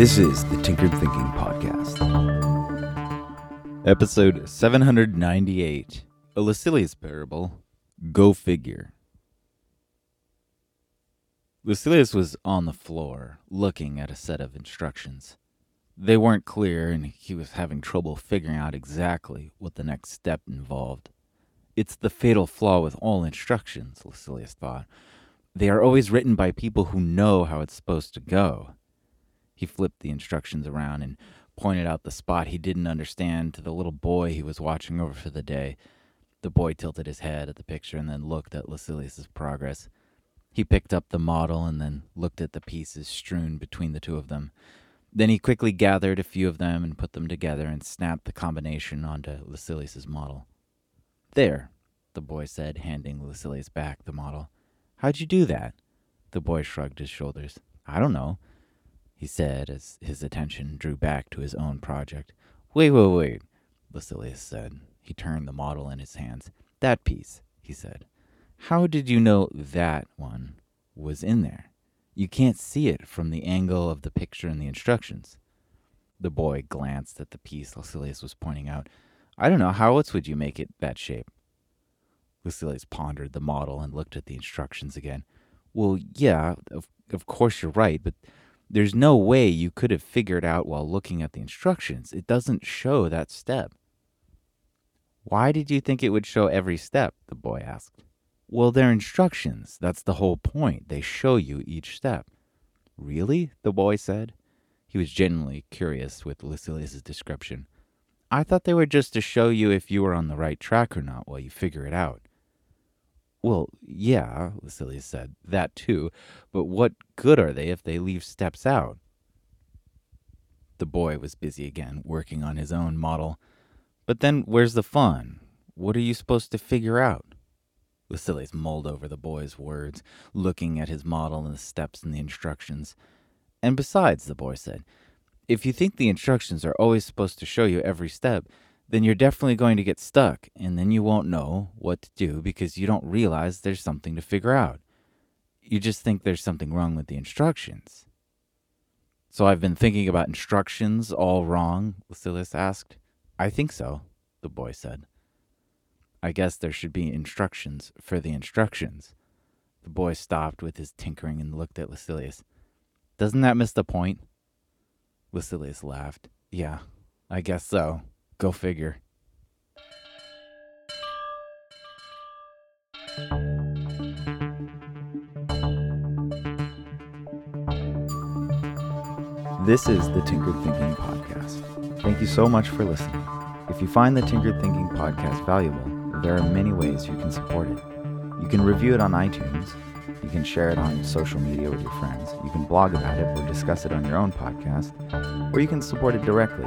This is the Tinkered Thinking Podcast. Episode 798 A Lucilius Parable. Go figure. Lucilius was on the floor, looking at a set of instructions. They weren't clear, and he was having trouble figuring out exactly what the next step involved. It's the fatal flaw with all instructions, Lucilius thought. They are always written by people who know how it's supposed to go. He flipped the instructions around and pointed out the spot he didn't understand to the little boy he was watching over for the day. The boy tilted his head at the picture and then looked at Lucilius's progress. He picked up the model and then looked at the pieces strewn between the two of them. Then he quickly gathered a few of them and put them together and snapped the combination onto Lucilius's model. There, the boy said, handing Lucilius back the model. How'd you do that? The boy shrugged his shoulders. I don't know he said as his attention drew back to his own project. Wait, wait, wait, Lucilius said. He turned the model in his hands. That piece, he said. How did you know that one was in there? You can't see it from the angle of the picture in the instructions. The boy glanced at the piece Lucilius was pointing out. I don't know, how else would you make it that shape? Lucilius pondered the model and looked at the instructions again. Well, yeah, of, of course you're right, but there's no way you could have figured out while looking at the instructions. It doesn't show that step. Why did you think it would show every step? the boy asked. Well, they're instructions. That's the whole point. They show you each step. Really? the boy said. He was genuinely curious with Lucilius's description. I thought they were just to show you if you were on the right track or not while you figure it out. Well, yeah, Lucilius said, that too, but what good are they if they leave steps out? The boy was busy again, working on his own model. But then where's the fun? What are you supposed to figure out? Lucilius mulled over the boy's words, looking at his model and the steps and the instructions. And besides, the boy said, if you think the instructions are always supposed to show you every step, then you're definitely going to get stuck, and then you won't know what to do because you don't realize there's something to figure out. You just think there's something wrong with the instructions. So I've been thinking about instructions all wrong, Lucilius asked. I think so, the boy said. I guess there should be instructions for the instructions. The boy stopped with his tinkering and looked at Lucilius. Doesn't that miss the point? Lucilius laughed. Yeah, I guess so. Go figure. This is the Tinkered Thinking Podcast. Thank you so much for listening. If you find the Tinkered Thinking Podcast valuable, there are many ways you can support it. You can review it on iTunes, you can share it on social media with your friends, you can blog about it or discuss it on your own podcast, or you can support it directly